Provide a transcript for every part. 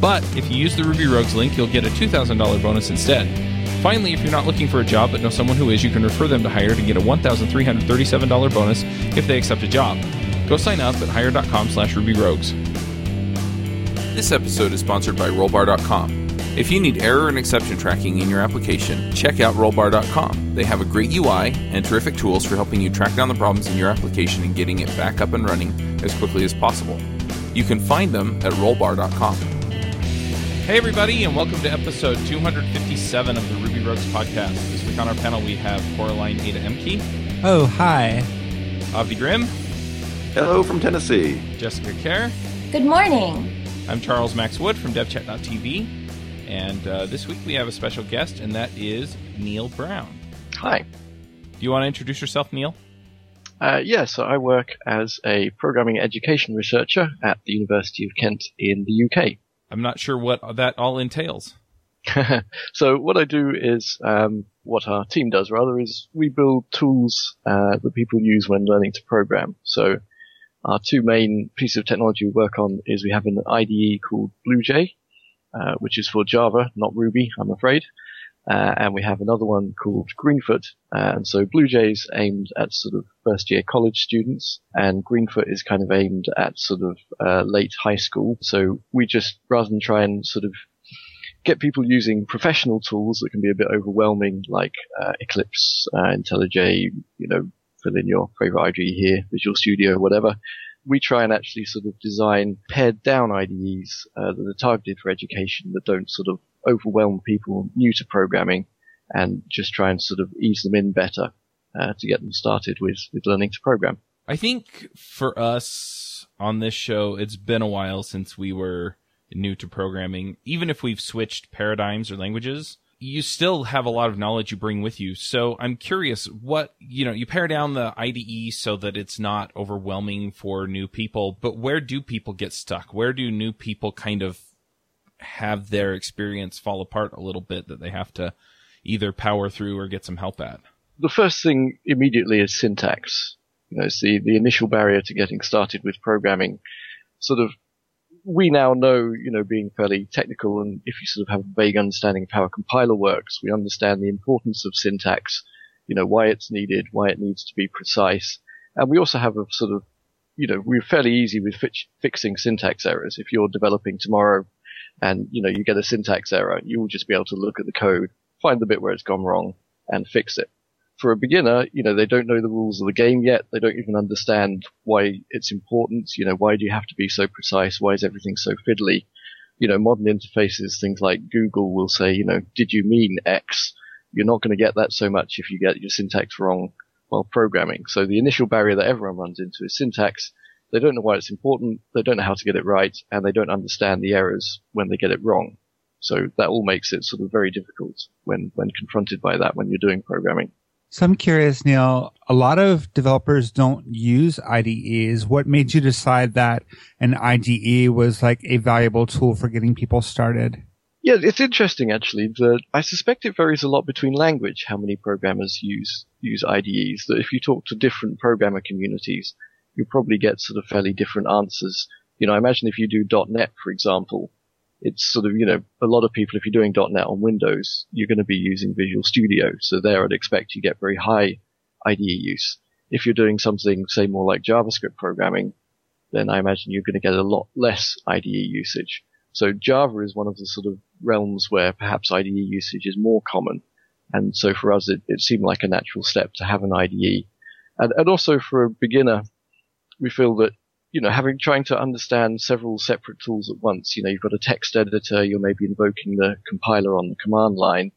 But if you use the Ruby Rogues link, you'll get a $2,000 bonus instead. Finally, if you're not looking for a job but know someone who is, you can refer them to Hired and get a $1,337 bonus if they accept a job. Go sign up at hired.com slash rubyrogues. This episode is sponsored by rollbar.com. If you need error and exception tracking in your application, check out rollbar.com. They have a great UI and terrific tools for helping you track down the problems in your application and getting it back up and running as quickly as possible. You can find them at rollbar.com. Hey, everybody, and welcome to episode 257 of the Ruby Rogues podcast. This week on our panel, we have Coraline Ada Ehmke, Oh, hi. Avdi Grimm, Hello from Tennessee. Jessica Kerr. Good morning. I'm Charles Max Wood from DevChat.tv, and uh, this week we have a special guest, and that is Neil Brown. Hi. Do you want to introduce yourself, Neil? Uh, yeah, so I work as a programming education researcher at the University of Kent in the UK. I'm not sure what that all entails. so what I do is, um, what our team does rather is we build tools uh, that people use when learning to program. So our two main pieces of technology we work on is we have an IDE called BlueJ, uh, which is for Java, not Ruby, I'm afraid. Uh, and we have another one called Greenfoot. Uh, and so BlueJ is aimed at sort of first year college students and Greenfoot is kind of aimed at sort of uh, late high school. So we just, rather than try and sort of get people using professional tools that can be a bit overwhelming, like uh, Eclipse, uh, IntelliJ, you know, fill in your favorite IDE here, Visual Studio, whatever. We try and actually sort of design pared down IDEs uh, that are targeted for education that don't sort of overwhelm people new to programming and just try and sort of ease them in better uh, to get them started with, with learning to program. I think for us on this show, it's been a while since we were new to programming. Even if we've switched paradigms or languages, you still have a lot of knowledge you bring with you. So I'm curious what, you know, you pare down the IDE so that it's not overwhelming for new people, but where do people get stuck? Where do new people kind of have their experience fall apart a little bit that they have to either power through or get some help at? The first thing immediately is syntax. You know, it's the, the initial barrier to getting started with programming. Sort of, we now know, you know, being fairly technical and if you sort of have a vague understanding of how a compiler works, we understand the importance of syntax, you know, why it's needed, why it needs to be precise. And we also have a sort of, you know, we're fairly easy with fi- fixing syntax errors. If you're developing tomorrow and, you know, you get a syntax error, you will just be able to look at the code, find the bit where it's gone wrong and fix it. For a beginner, you know, they don't know the rules of the game yet. They don't even understand why it's important. You know, why do you have to be so precise? Why is everything so fiddly? You know, modern interfaces, things like Google will say, you know, did you mean X? You're not going to get that so much if you get your syntax wrong while programming. So the initial barrier that everyone runs into is syntax. They don't know why it's important. They don't know how to get it right and they don't understand the errors when they get it wrong. So that all makes it sort of very difficult when, when confronted by that when you're doing programming. So I'm curious, Neil, a lot of developers don't use IDEs. What made you decide that an IDE was like a valuable tool for getting people started? Yeah, it's interesting actually. That I suspect it varies a lot between language how many programmers use use IDEs. That if you talk to different programmer communities, you'll probably get sort of fairly different answers. You know, I imagine if you do .NET, for example, it's sort of, you know, a lot of people, if you're doing .NET on Windows, you're going to be using Visual Studio. So there I'd expect you get very high IDE use. If you're doing something, say, more like JavaScript programming, then I imagine you're going to get a lot less IDE usage. So Java is one of the sort of realms where perhaps IDE usage is more common. And so for us, it, it seemed like a natural step to have an IDE. And, and also for a beginner, we feel that you know, having trying to understand several separate tools at once. You know, you've got a text editor, you're maybe invoking the compiler on the command line.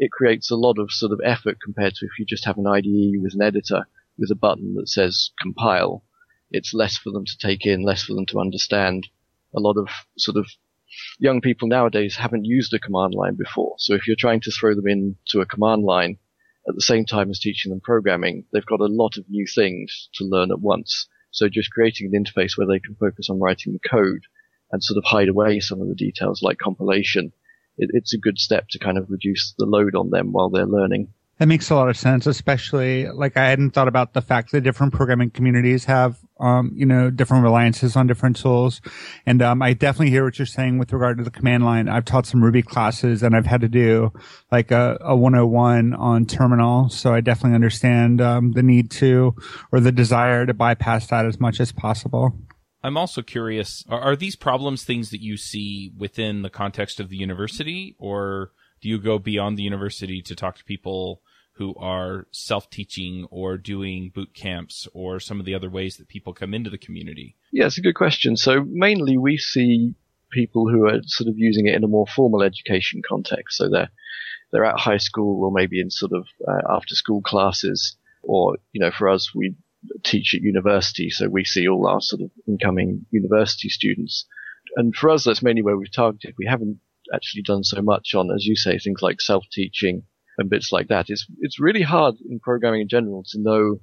It creates a lot of sort of effort compared to if you just have an IDE with an editor with a button that says compile. It's less for them to take in, less for them to understand. A lot of sort of young people nowadays haven't used a command line before. So if you're trying to throw them into a command line at the same time as teaching them programming, they've got a lot of new things to learn at once. So just creating an interface where they can focus on writing the code and sort of hide away some of the details like compilation, it, it's a good step to kind of reduce the load on them while they're learning. That makes a lot of sense, especially like I hadn't thought about the fact that different programming communities have, um, you know, different reliances on different tools. And, um, I definitely hear what you're saying with regard to the command line. I've taught some Ruby classes and I've had to do like a, a 101 on terminal. So I definitely understand, um, the need to or the desire to bypass that as much as possible. I'm also curious, are, are these problems things that you see within the context of the university or do you go beyond the university to talk to people who are self-teaching or doing boot camps or some of the other ways that people come into the community? Yeah, it's a good question. So mainly we see people who are sort of using it in a more formal education context. So they're they're at high school or maybe in sort of uh, after school classes, or you know, for us we teach at university, so we see all our sort of incoming university students. And for us, that's mainly where we've targeted. We haven't actually done so much on, as you say, things like self-teaching and bits like that. It's, it's really hard in programming in general to know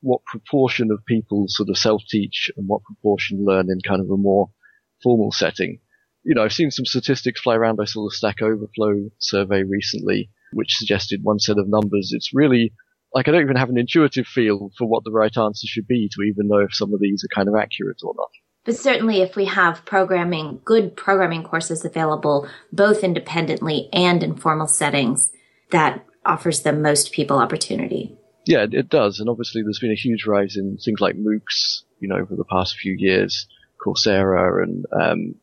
what proportion of people sort of self-teach and what proportion learn in kind of a more formal setting. You know, I've seen some statistics fly around. I saw the Stack Overflow survey recently, which suggested one set of numbers. It's really like I don't even have an intuitive feel for what the right answer should be to even know if some of these are kind of accurate or not. But certainly if we have programming, good programming courses available, both independently and in formal settings, that offers the most people opportunity. Yeah, it does. And obviously there's been a huge rise in things like MOOCs, you know, over the past few years, Coursera and, um,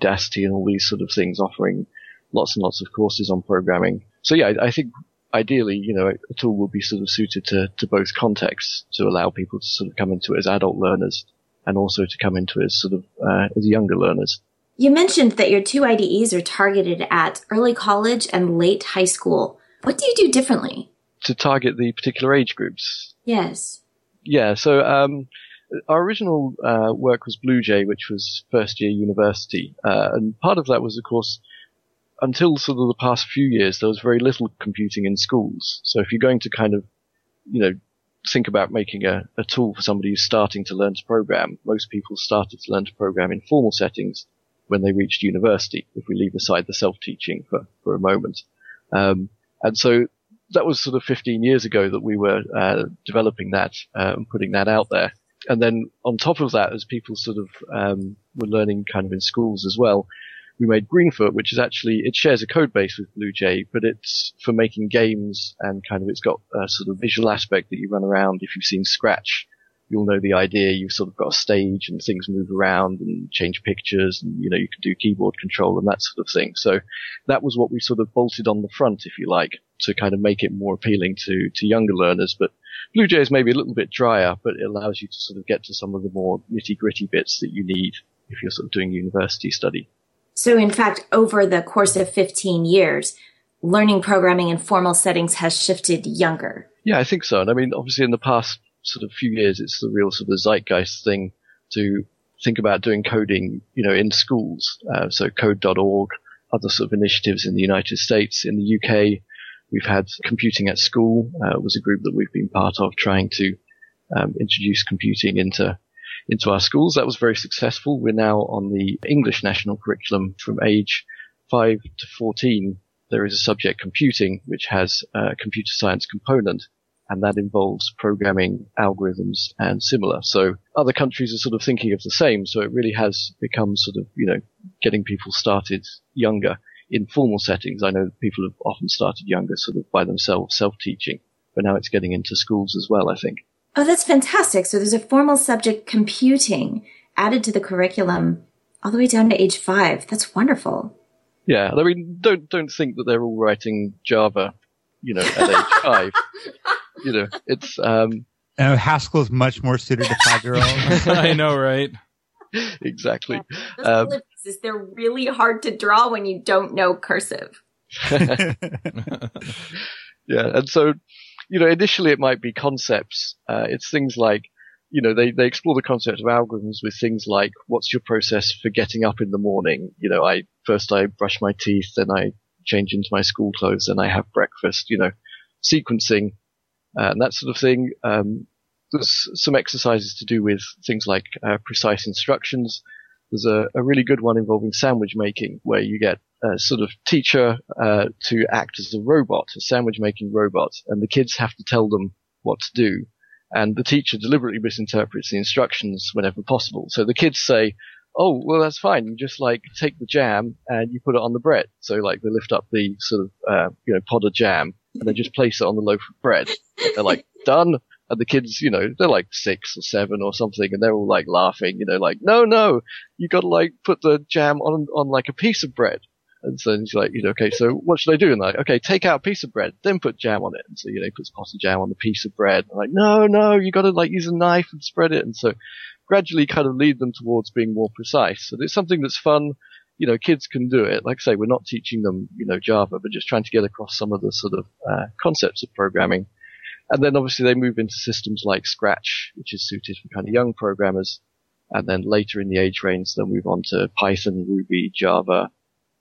Udacity and all these sort of things offering lots and lots of courses on programming. So yeah, I think ideally, you know, a tool will be sort of suited to, to both contexts to allow people to sort of come into it as adult learners and also to come into it as sort of, uh, as younger learners. You mentioned that your two IDEs are targeted at early college and late high school. What do you do differently? To target the particular age groups? Yes. Yeah, so um, our original uh, work was BlueJ, which was first year university. Uh, and part of that was, of course, until sort of the past few years, there was very little computing in schools. So if you're going to kind of, you know, think about making a, a tool for somebody who's starting to learn to program, most people started to learn to program in formal settings when they reached university, if we leave aside the self-teaching for, for a moment. Um, and so that was sort of 15 years ago that we were uh, developing that uh, and putting that out there. And then on top of that, as people sort of um, were learning kind of in schools as well, we made Greenfoot, which is actually it shares a code base with BlueJ, but it's for making games and kind of it's got a sort of visual aspect that you run around. If you've seen Scratch, you'll know the idea. You've sort of got a stage and things move around and change pictures and, you know, you can do keyboard control and that sort of thing. So that was what we sort of bolted on the front, if you like, to kind of make it more appealing to, to younger learners. But BlueJ is maybe a little bit drier, but it allows you to sort of get to some of the more nitty gritty bits that you need if you're sort of doing university study. So in fact, over the course of 15 years, learning programming in formal settings has shifted younger. Yeah, I think so. And I mean, obviously in the past sort of few years, it's the real sort of zeitgeist thing to think about doing coding, you know, in schools. Uh, so code.org, other sort of initiatives in the United States. In the UK, we've had computing at school, uh, was a group that we've been part of trying to um, introduce computing into into our schools. That was very successful. We're now on the English national curriculum from age 5 to 14. There is a subject computing, which has a computer science component and that involves programming algorithms and similar. So other countries are sort of thinking of the same. So it really has become sort of, you know, getting people started younger in formal settings. I know people have often started younger sort of by themselves, self-teaching, but now it's getting into schools as well, I think. Oh, that's fantastic. So there's a formal subject computing added to the curriculum all the way down to age five. That's wonderful. Yeah. I mean, don't, don't think that they're all writing Java, you know, at age five. You know, it's um. Uh, Haskell is much more suited to five year olds. I know, right? exactly. Yeah, um, is they're really hard to draw when you don't know cursive. yeah, and so you know, initially it might be concepts. Uh, it's things like you know, they, they explore the concept of algorithms with things like, what's your process for getting up in the morning? You know, I, first I brush my teeth, then I change into my school clothes, then I have breakfast, you know, sequencing, uh, and that sort of thing. Um, there's some exercises to do with things like uh, precise instructions. There's a, a, really good one involving sandwich making, where you get a sort of teacher uh, to act as a robot, a sandwich making robot, and the kids have to tell them what to do and the teacher deliberately misinterprets the instructions whenever possible. So the kids say, "Oh, well, that's fine. You just like take the jam and you put it on the bread." So like they lift up the sort of uh, you know pod of jam and they just place it on the loaf of bread. they're like, "Done." And the kids, you know, they're like six or seven or something, and they're all like laughing, you know, like, "No, no, you got to like put the jam on on like a piece of bread." And so he's like, you know, okay, so what should I do? And like, okay, take out a piece of bread, then put jam on it. And so, you know, he puts pot of jam on the piece of bread. I'm like, no, no, you gotta like use a knife and spread it. And so gradually kind of lead them towards being more precise. So it's something that's fun. You know, kids can do it. Like I say, we're not teaching them, you know, Java, but just trying to get across some of the sort of, uh, concepts of programming. And then obviously they move into systems like Scratch, which is suited for kind of young programmers. And then later in the age range, they'll move on to Python, Ruby, Java,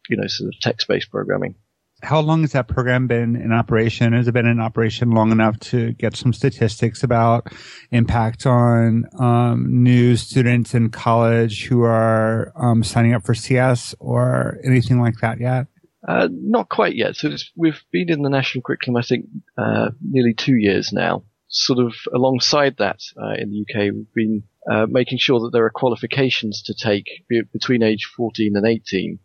you know, sort of text-based programming. How long has that program been in operation? Has it been in operation long enough to get some statistics about impact on um, new students in college who are um, signing up for CS or anything like that yet? Uh, not quite yet. So we've been in the national curriculum, I think, uh, nearly two years now. Sort of alongside that, uh, in the UK, we've been uh, making sure that there are qualifications to take between age 14 and 18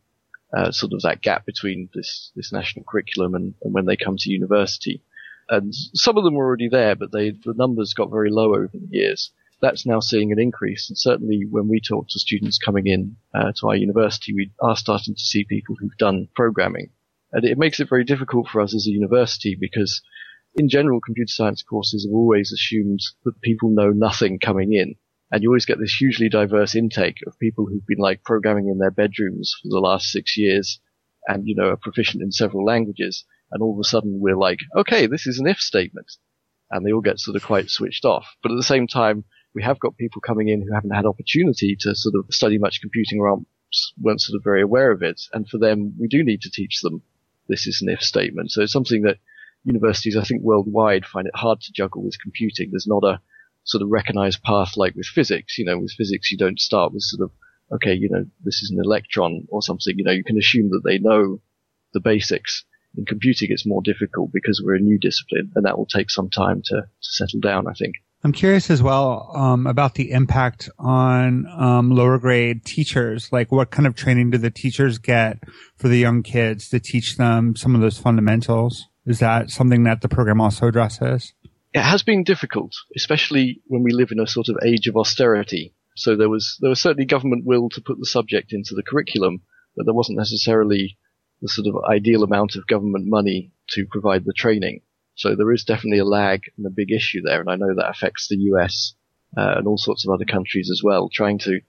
uh, sort of that gap between this this national curriculum and, and, when they come to university. And some of them were already there, but they the numbers got very low over the years. That's now seeing an increase, and certainly when we talk to students coming in uh, to our university, we are starting to see people who've done programming, and it makes it very difficult for us as a university because in general, computer science courses have always assumed that people know nothing coming in and you always get this hugely diverse intake of people who've been like programming in their bedrooms for the last six years and, you know, are proficient in several languages. And all of a sudden we're like, okay, this is an if statement. And they all get sort of quite switched off. But at the same time, we have got people coming in who haven't had opportunity to sort of study much computing or weren't sort of very aware of it. And for them, we do need to teach them this is an if statement. So it's something that universities, I think worldwide find it hard to juggle with computing. There's not a, sort of recognized path like with physics. You know, with physics, you don't start with sort of, okay, you know, this is an electron or something. You know, you can assume that they know the basics. In computing, it's more difficult because we're a new discipline and that will take some time to, to settle down, I think. I'm curious as well um, about the impact on um, lower grade teachers. Like, what kind of training do the teachers get for the young kids to teach them some of those fundamentals? Is that something that the program also addresses? It has been difficult, especially when we live in a sort of age of austerity. So there was there was certainly government will to put the subject into the curriculum, but there wasn't necessarily the sort of ideal amount of government money to provide the training. So there is definitely a lag and a big issue there, and I know that affects the US uh, and all sorts of other countries as well. Trying to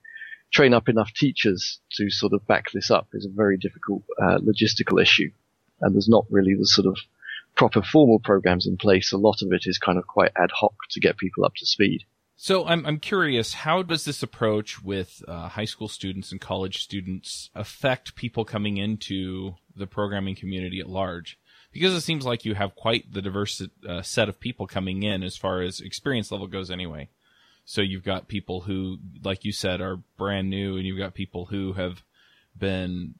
train up enough teachers to sort of back this up is a very difficult uh, logistical issue, and there's not really the sort of proper formal programs in place. A lot of it is kind of quite ad hoc to get people up to speed. So I'm I'm curious, how does this approach with uh, high school students and college students affect people coming into the programming community at large? Because it seems like you have quite the diverse uh, set of people coming in as far as experience level goes, anyway. So you've got people who, like you said, are brand new, and you've got people who have been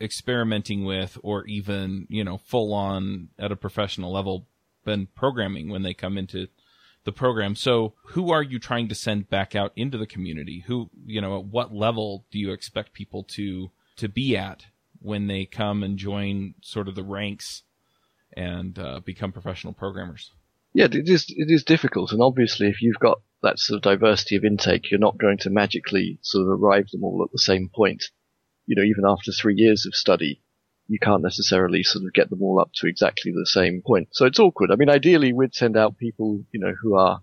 experimenting with or even, you know, full on at a professional level been programming when they come into the program. So who are you trying to send back out into the community? Who, you know, at what level do you expect people to, to be at when they come and join sort of the ranks and uh, become professional programmers? Yeah, it is, it is difficult. And obviously if you've got that sort of diversity of intake, you're not going to magically sort of arrive them all at the same point you know, even after three years of study, you can't necessarily sort of get them all up to exactly the same point. So it's awkward. I mean, ideally we'd send out people, you know, who are,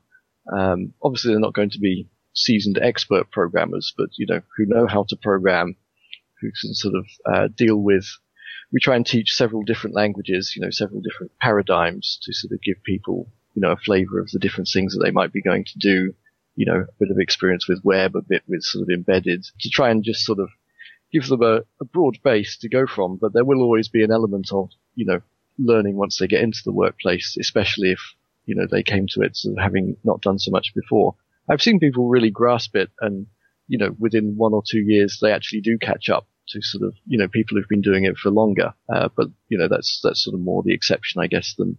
um, obviously they're not going to be seasoned expert programmers, but, you know, who know how to program, who can sort of, uh, deal with, we try and teach several different languages, you know, several different paradigms to sort of give people, you know, a flavor of the different things that they might be going to do. you know, a bit of experience with web, a bit with sort of embedded to try and just sort of give them a, a broad base to go from. But there will always be an element of, you know, learning once they get into the workplace, especially if, you know, they came to it sort of having not done so much before. I've seen people really grasp it and, you know, within one or two years, they actually do catch up to sort of, you know, people who've been doing it for longer. Uh, but, you know, that's, that's sort of more the exception, I guess, than,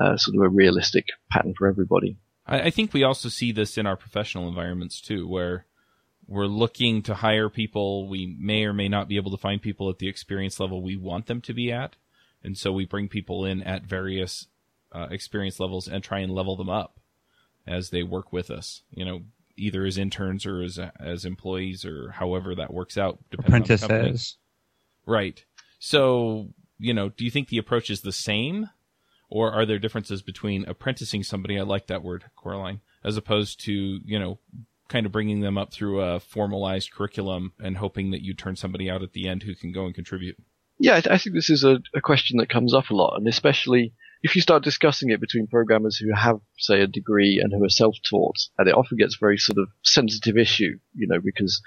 uh, sort of a realistic pattern for everybody. I, I think we also see this in our professional environments too, where we're looking to hire people. We may or may not be able to find people at the experience level we want them to be at. And so we bring people in at various uh, experience levels and try and level them up as they work with us. You know, either as interns or as as employees or however that works out. Apprentices, right? So, you know, do you think the approach is the same, or are there differences between apprenticing somebody? I like that word, Coraline, as opposed to you know, kind of bringing them up through a formalized curriculum and hoping that you turn somebody out at the end who can go and contribute. Yeah, I, th- I think this is a, a question that comes up a lot, and especially if you start discussing it between programmers who have, say, a degree and who are self-taught, and it often gets very sort of sensitive issue, you know, because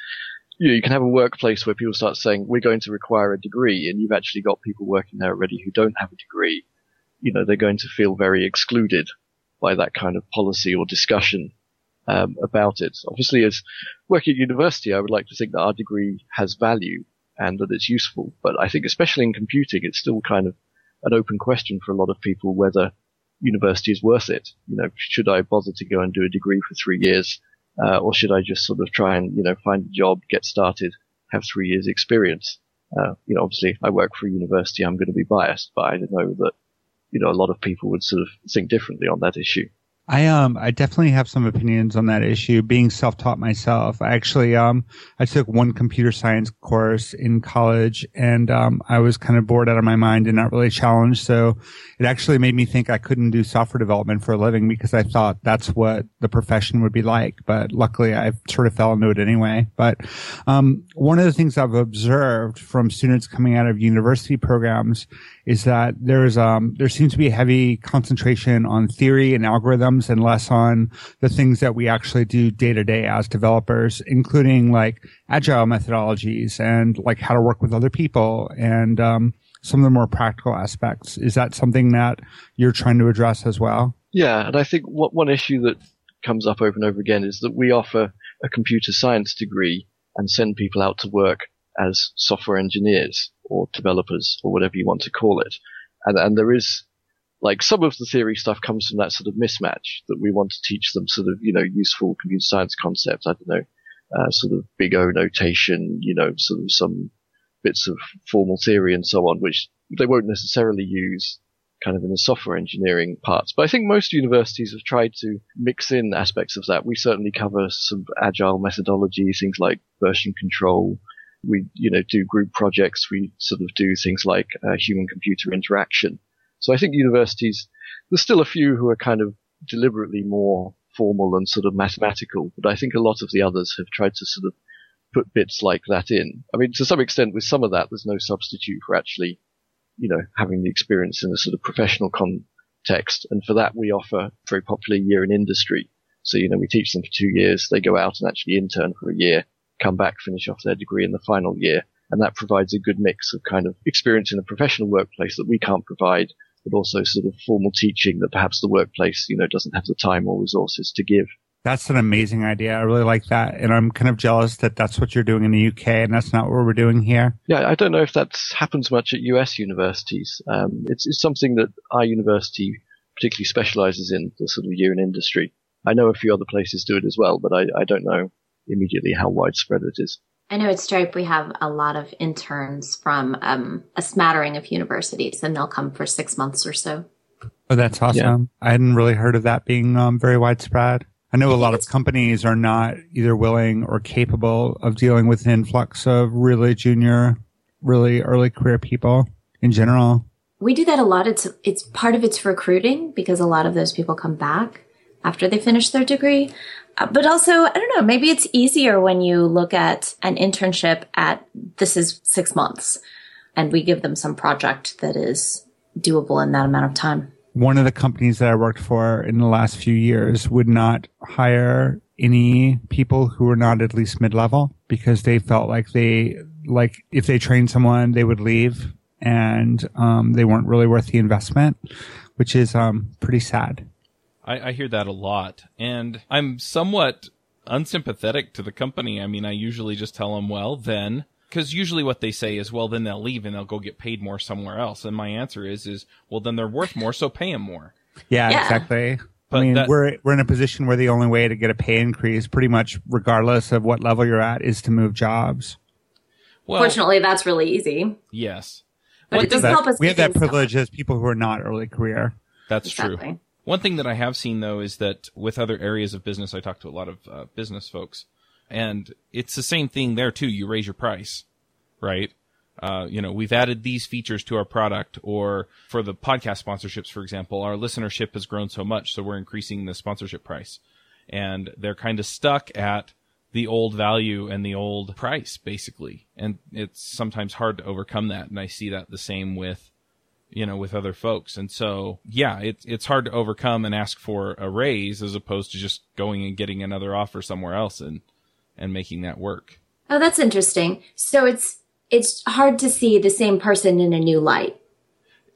you, know, you can have a workplace where people start saying, we're going to require a degree, and you've actually got people working there already who don't have a degree. You know, they're going to feel very excluded by that kind of policy or discussion um, about it. Obviously, as working at university, I would like to think that our degree has value and that it's useful, but I think especially in computing, it's still kind of an open question for a lot of people whether university is worth it. You know, should I bother to go and do a degree for three years, uh, or should I just sort of try and you know find a job, get started, have three years experience? Uh, you know, obviously I work for a university, I'm going to be biased, but I know that you know a lot of people would sort of think differently on that issue. I um I definitely have some opinions on that issue. Being self-taught myself, I actually um I took one computer science course in college, and um I was kind of bored out of my mind and not really challenged. So it actually made me think I couldn't do software development for a living because I thought that's what the profession would be like. But luckily, I sort of fell into it anyway. But um one of the things I've observed from students coming out of university programs is that there's um there seems to be a heavy concentration on theory and algorithms and less on the things that we actually do day to day as developers, including like agile methodologies and like how to work with other people and um, some of the more practical aspects. Is that something that you're trying to address as well? Yeah, and I think what one issue that comes up over and over again is that we offer a computer science degree and send people out to work as software engineers or developers or whatever you want to call it. And, and there is like some of the theory stuff comes from that sort of mismatch that we want to teach them sort of, you know, useful computer science concepts. I don't know, uh, sort of big O notation, you know, sort of some bits of formal theory and so on, which they won't necessarily use kind of in the software engineering parts. But I think most universities have tried to mix in aspects of that. We certainly cover some agile methodology, things like version control. We, you know, do group projects. We sort of do things like uh, human computer interaction. So I think universities, there's still a few who are kind of deliberately more formal and sort of mathematical, but I think a lot of the others have tried to sort of put bits like that in. I mean, to some extent, with some of that, there's no substitute for actually, you know, having the experience in a sort of professional context. And for that, we offer very popular year in industry. So, you know, we teach them for two years. They go out and actually intern for a year, come back, finish off their degree in the final year. And that provides a good mix of kind of experience in a professional workplace that we can't provide but also sort of formal teaching that perhaps the workplace, you know, doesn't have the time or resources to give. That's an amazing idea. I really like that. And I'm kind of jealous that that's what you're doing in the UK and that's not what we're doing here. Yeah, I don't know if that happens much at US universities. Um, it's, it's something that our university particularly specializes in, the sort of year in industry. I know a few other places do it as well, but I, I don't know immediately how widespread it is. I know at Stripe we have a lot of interns from um, a smattering of universities, and they'll come for six months or so. Oh, that's awesome! Yeah. I hadn't really heard of that being um, very widespread. I know a lot of companies are not either willing or capable of dealing with an influx of really junior, really early career people in general. We do that a lot. It's it's part of its recruiting because a lot of those people come back after they finish their degree. Uh, but also, I don't know, maybe it's easier when you look at an internship at this is six months and we give them some project that is doable in that amount of time. One of the companies that I worked for in the last few years would not hire any people who were not at least mid level because they felt like they like if they trained someone they would leave and um, they weren't really worth the investment, which is um, pretty sad. I, I hear that a lot, and I'm somewhat unsympathetic to the company. I mean, I usually just tell them, well, then because usually what they say is, well, then they'll leave and they'll go get paid more somewhere else. And my answer is, is well, then they're worth more, so pay them more. Yeah, yeah. exactly. But I mean, that, we're we're in a position where the only way to get a pay increase, pretty much regardless of what level you're at, is to move jobs. Well, Fortunately, that's really easy. Yes, but it doesn't help us. We have that privilege as people who are not early career. That's exactly. true. One thing that I have seen though is that with other areas of business, I talk to a lot of uh, business folks, and it's the same thing there too. You raise your price, right? Uh, you know, we've added these features to our product, or for the podcast sponsorships, for example, our listenership has grown so much, so we're increasing the sponsorship price. And they're kind of stuck at the old value and the old price, basically. And it's sometimes hard to overcome that. And I see that the same with, you know, with other folks. And so, yeah, it's, it's hard to overcome and ask for a raise as opposed to just going and getting another offer somewhere else and, and making that work. Oh, that's interesting. So it's, it's hard to see the same person in a new light.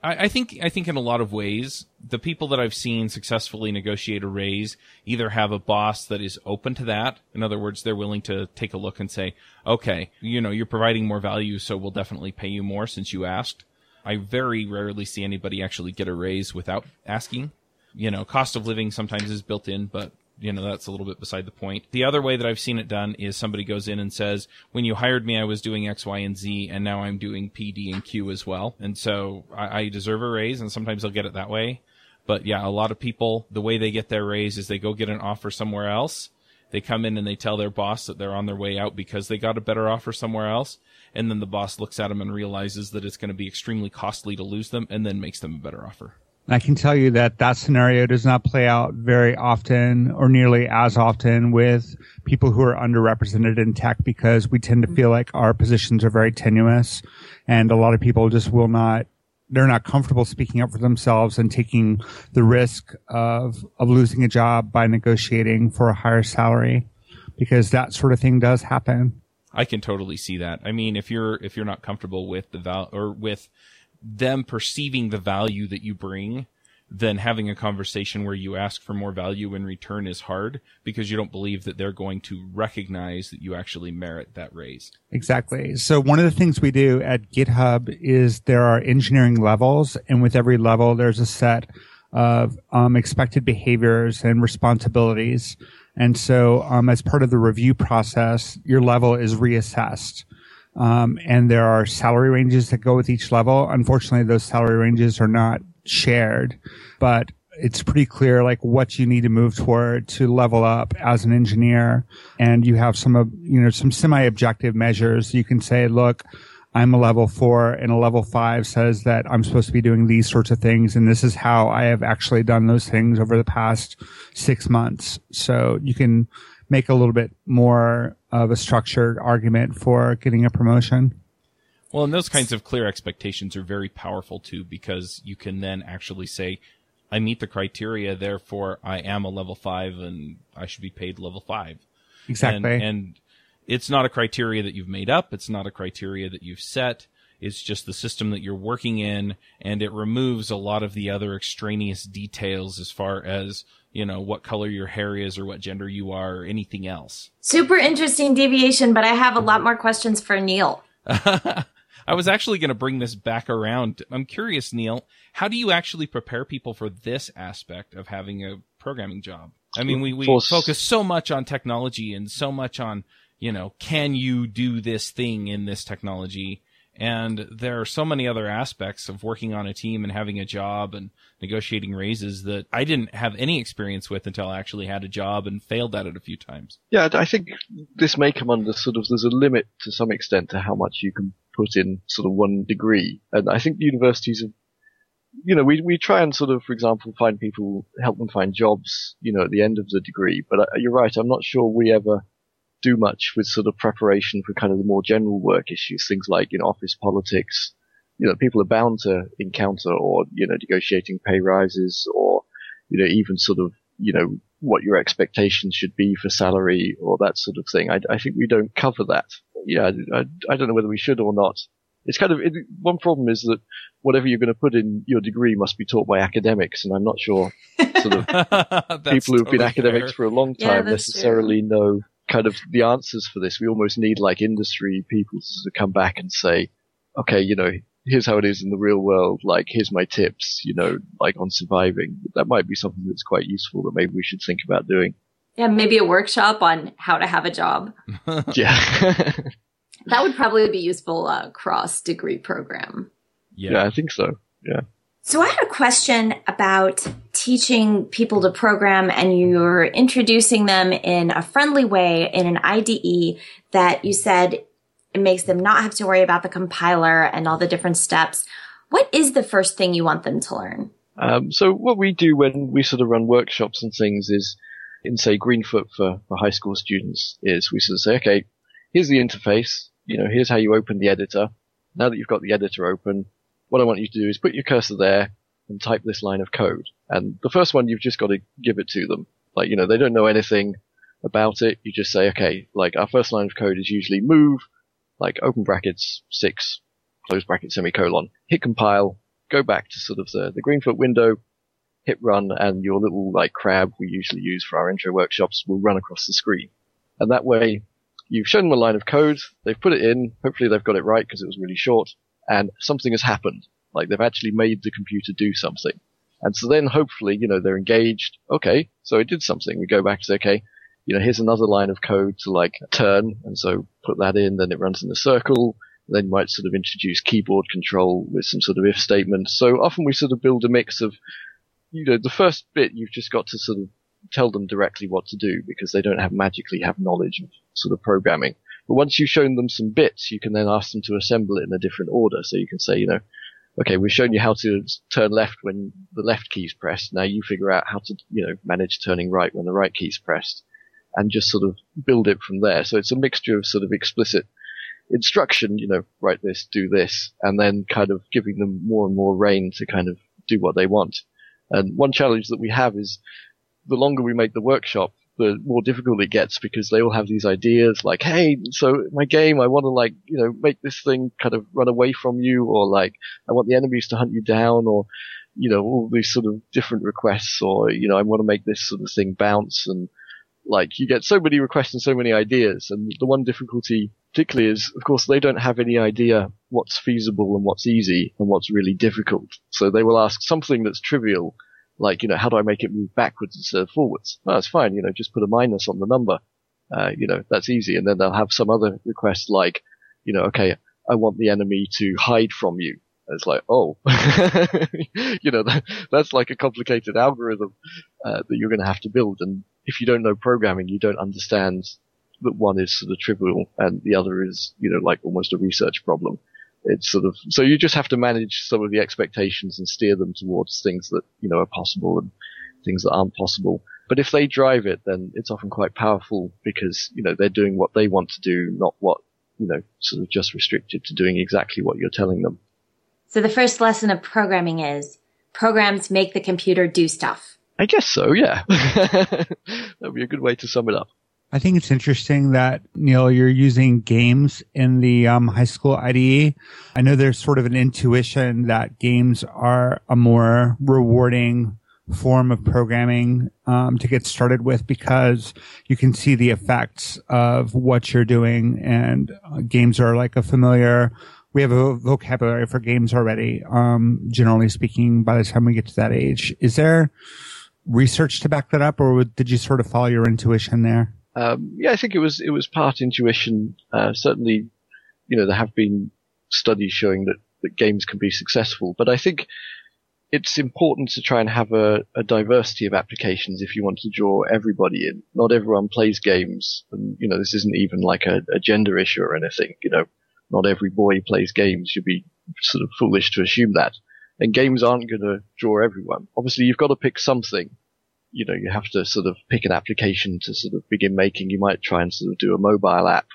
I, I think I think in a lot of ways, the people that I've seen successfully negotiate a raise either have a boss that is open to that. In other words, they're willing to take a look and say, okay, you know, you're providing more value, so we'll definitely pay you more since you asked. I very rarely see anybody actually get a raise without asking. You know, cost of living sometimes is built in, but you know, that's a little bit beside the point. The other way that I've seen it done is somebody goes in and says, when you hired me, I was doing X, Y, and Z, and now I'm doing P, D, and Q as well. And so I, I deserve a raise, and sometimes they'll get it that way. But yeah, a lot of people, the way they get their raise is they go get an offer somewhere else. They come in and they tell their boss that they're on their way out because they got a better offer somewhere else. And then the boss looks at them and realizes that it's going to be extremely costly to lose them and then makes them a better offer. I can tell you that that scenario does not play out very often or nearly as often with people who are underrepresented in tech because we tend to feel like our positions are very tenuous and a lot of people just will not they're not comfortable speaking up for themselves and taking the risk of of losing a job by negotiating for a higher salary because that sort of thing does happen. I can totally see that. I mean, if you're if you're not comfortable with the val or with them perceiving the value that you bring then having a conversation where you ask for more value in return is hard because you don't believe that they're going to recognize that you actually merit that raise. Exactly. So one of the things we do at GitHub is there are engineering levels and with every level there's a set of um, expected behaviors and responsibilities. And so um, as part of the review process, your level is reassessed. Um, and there are salary ranges that go with each level. Unfortunately, those salary ranges are not shared, but it's pretty clear like what you need to move toward to level up as an engineer. And you have some of, you know, some semi-objective measures. You can say, look, I'm a level four and a level five says that I'm supposed to be doing these sorts of things. And this is how I have actually done those things over the past six months. So you can make a little bit more of a structured argument for getting a promotion. Well, and those kinds of clear expectations are very powerful too, because you can then actually say, I meet the criteria, therefore I am a level five and I should be paid level five. Exactly. And, and it's not a criteria that you've made up. It's not a criteria that you've set. It's just the system that you're working in and it removes a lot of the other extraneous details as far as you know, what color your hair is or what gender you are or anything else. Super interesting deviation, but I have a lot more questions for Neil. I was actually going to bring this back around. I'm curious, Neil, how do you actually prepare people for this aspect of having a programming job? I mean, we, we focus so much on technology and so much on, you know, can you do this thing in this technology? And there are so many other aspects of working on a team and having a job and negotiating raises that I didn't have any experience with until I actually had a job and failed at it a few times. Yeah, I think this may come under sort of, there's a limit to some extent to how much you can put in sort of one degree. And I think universities have, you know, we, we try and sort of, for example, find people, help them find jobs, you know, at the end of the degree. But you're right, I'm not sure we ever do much with sort of preparation for kind of the more general work issues, things like, you know, office politics. You know, people are bound to encounter or, you know, negotiating pay rises or, you know, even sort of you know, what your expectations should be for salary or that sort of thing. I, I think we don't cover that. Yeah, I, I, don't know whether we should or not. It's kind of, it, one problem is that whatever you're going to put in your degree must be taught by academics, and I'm not sure sort of people who've totally been academics for a long time yeah, necessarily true. know kind of the answers for this. We almost need like industry people to come back and say, okay, you know, here's how it is in the real world. Like, here's my tips, you know, like on surviving. That might be something that's quite useful that maybe we should think about doing. Yeah, maybe a workshop on how to have a job. yeah. that would probably be useful uh, cross degree program. Yeah. yeah, I think so. Yeah. So I had a question about teaching people to program and you're introducing them in a friendly way in an IDE that you said it makes them not have to worry about the compiler and all the different steps. What is the first thing you want them to learn? Um, so what we do when we sort of run workshops and things is, in say Greenfoot for, for high school students, is we sort of say, okay, here's the interface. You know, here's how you open the editor. Now that you've got the editor open, what I want you to do is put your cursor there and type this line of code. And the first one, you've just got to give it to them. Like, you know, they don't know anything about it. You just say, okay, like our first line of code is usually move like open brackets six, close bracket semicolon, hit compile, go back to sort of the, the Greenfoot window, hit run, and your little like crab we usually use for our intro workshops will run across the screen. And that way, you've shown them a line of code, they've put it in, hopefully they've got it right because it was really short, and something has happened. Like they've actually made the computer do something. And so then hopefully, you know, they're engaged. Okay, so it did something. We go back to say, okay, you know, here's another line of code to like turn, and so put that in, then it runs in a circle. Then you might sort of introduce keyboard control with some sort of if statement. So often we sort of build a mix of, you know, the first bit you've just got to sort of tell them directly what to do because they don't have magically have knowledge of sort of programming. But once you've shown them some bits, you can then ask them to assemble it in a different order. So you can say, you know, okay, we've shown you how to turn left when the left key is pressed. Now you figure out how to, you know, manage turning right when the right key is pressed and just sort of build it from there. So it's a mixture of sort of explicit instruction, you know, write this, do this, and then kind of giving them more and more rein to kind of do what they want. And one challenge that we have is the longer we make the workshop, the more difficult it gets because they all have these ideas like, hey, so my game, I want to like, you know, make this thing kind of run away from you or like, I want the enemies to hunt you down or, you know, all these sort of different requests or, you know, I want to make this sort of thing bounce and, like you get so many requests and so many ideas, and the one difficulty particularly is, of course, they don't have any idea what's feasible and what's easy and what's really difficult. So they will ask something that's trivial, like, you know, how do I make it move backwards instead of forwards? Oh, that's fine, you know, just put a minus on the number. Uh, you know, that's easy. And then they'll have some other request like, you know, okay, I want the enemy to hide from you. And it's like, oh, you know, that, that's like a complicated algorithm uh, that you're going to have to build. And if you don't know programming, you don't understand that one is sort of trivial and the other is, you know, like almost a research problem. It's sort of, so you just have to manage some of the expectations and steer them towards things that, you know, are possible and things that aren't possible. But if they drive it, then it's often quite powerful because, you know, they're doing what they want to do, not what, you know, sort of just restricted to doing exactly what you're telling them. So the first lesson of programming is programs make the computer do stuff. I guess so, yeah. That'd be a good way to sum it up. I think it's interesting that Neil, you're using games in the um, high school IDE. I know there's sort of an intuition that games are a more rewarding form of programming um, to get started with because you can see the effects of what you're doing, and uh, games are like a familiar. We have a vocabulary for games already. Um, generally speaking, by the time we get to that age, is there? research to back that up, or did you sort of follow your intuition there? Um, yeah, I think it was it was part intuition. Uh, certainly, you know, there have been studies showing that, that games can be successful, but I think it's important to try and have a, a, diversity of applications if you want to draw everybody in. Not everyone plays games, and you know, this isn't even like a, a gender issue or anything. You know, not every boy plays games. You'd be sort of foolish to assume that and games aren't going to draw everyone. Obviously, you've got to pick something. You know, you have to sort of pick an application to sort of begin making. You might try and sort of do a mobile app.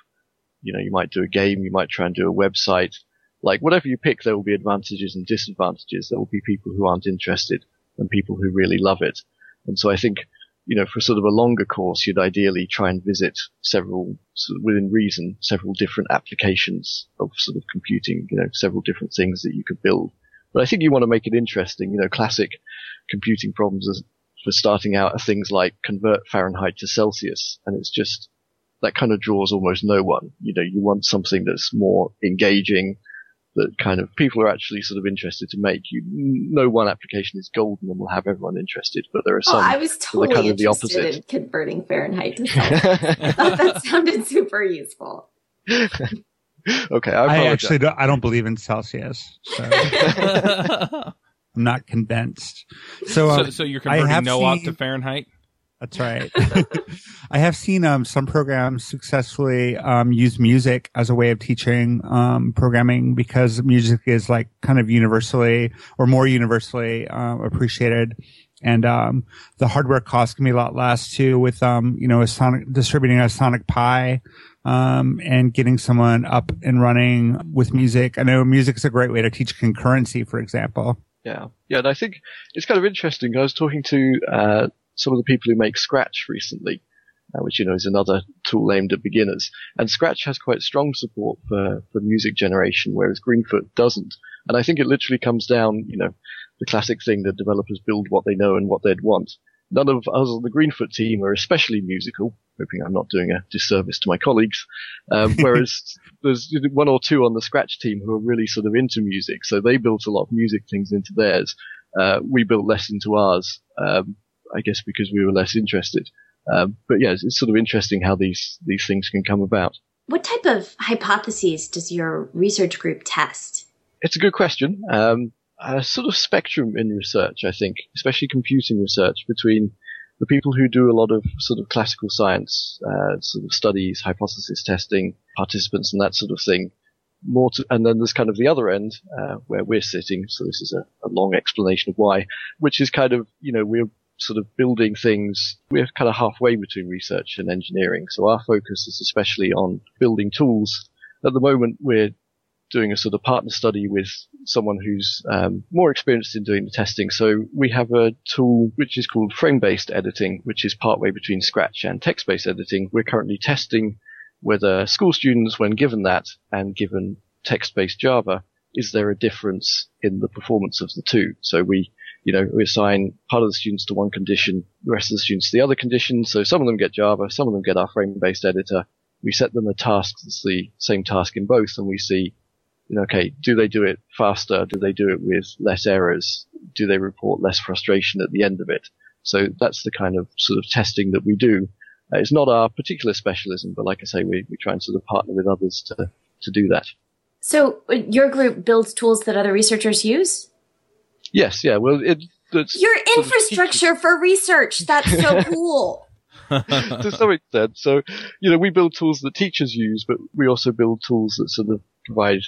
You know, you might do a game. You might try and do a website. Like whatever you pick, there will be advantages and disadvantages. There will be people who aren't interested and people who really love it. And so I think you know, for sort of a longer course, you'd ideally try and visit several, sort of within reason, several different applications of sort of computing, you know, several different things that you could build. But I think you want to make it interesting. You know, classic computing problems for starting out are things like convert Fahrenheit to Celsius, and it's just that kind of draws almost no one. You know, you want something that's more engaging, that kind of people are actually sort of interested to make. You, no one application is golden and will have everyone interested, but there are oh, some. Oh, I was totally kind of interested in converting Fahrenheit to Celsius. that sounded super useful. okay, I, I actually don't, I don't believe in Celsius. So. I'm not convinced. So, um, so, so, you're converting no seen, to Fahrenheit. That's right. I have seen um, some programs successfully um, use music as a way of teaching um, programming because music is like kind of universally or more universally uh, appreciated. And um, the hardware cost can be a lot less too with um, you know a sonic distributing a Sonic Pi um, and getting someone up and running with music. I know music is a great way to teach concurrency, for example. Yeah, yeah, and I think it's kind of interesting. I was talking to uh, some of the people who make Scratch recently, uh, which you know is another tool aimed at beginners. And Scratch has quite strong support for for music generation, whereas Greenfoot doesn't. And I think it literally comes down, you know, the classic thing that developers build what they know and what they'd want. None of us on the Greenfoot team are especially musical, hoping I'm not doing a disservice to my colleagues. Um, whereas there's one or two on the Scratch team who are really sort of into music, so they built a lot of music things into theirs. Uh, we built less into ours. Um, I guess because we were less interested. Um, but yeah, it's, it's, sort of interesting how these these things can come about. What type of hypotheses does your research group test? It's a good question. A sort of spectrum in research, I think, especially computing research, between the people who do a lot of sort of classical science, uh, sort of studies, hypothesis testing, participants, and that sort of thing. More to, and then there's kind of the other end uh, where we're sitting. So this is a, a long explanation of why, which is kind of you know we're sort of building things, we're kind of halfway between research and engineering. So our focus is especially on building tools. At the moment, we're doing a sort of partner study with someone who's um, more experienced in doing the testing. So we have a tool which is called frame-based editing, which is partway between Scratch and text-based editing. We're currently testing whether school students, when given that and given text-based Java, is there a difference in the performance of the two? So we you know, we assign part of the students to one condition, the rest of the students to the other condition. So some of them get Java, some of them get our frame-based editor. We set them a task that's the same task in both, and we see, you know, okay, do they do it faster? Do they do it with less errors? Do they report less frustration at the end of it? So that's the kind of sort of testing that we do. Uh, it's not our particular specialism, but like I say, we, we try and sort of partner with others to, to do that. So uh, your group builds tools that other researchers use? Yes, yeah. Well, it, it's your infrastructure for research. That's so cool. to some extent. So, you know, we build tools that teachers use, but we also build tools that sort of provide,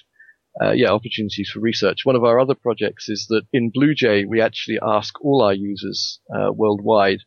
uh, yeah, opportunities for research. One of our other projects is that in BlueJ, we actually ask all our users uh, worldwide,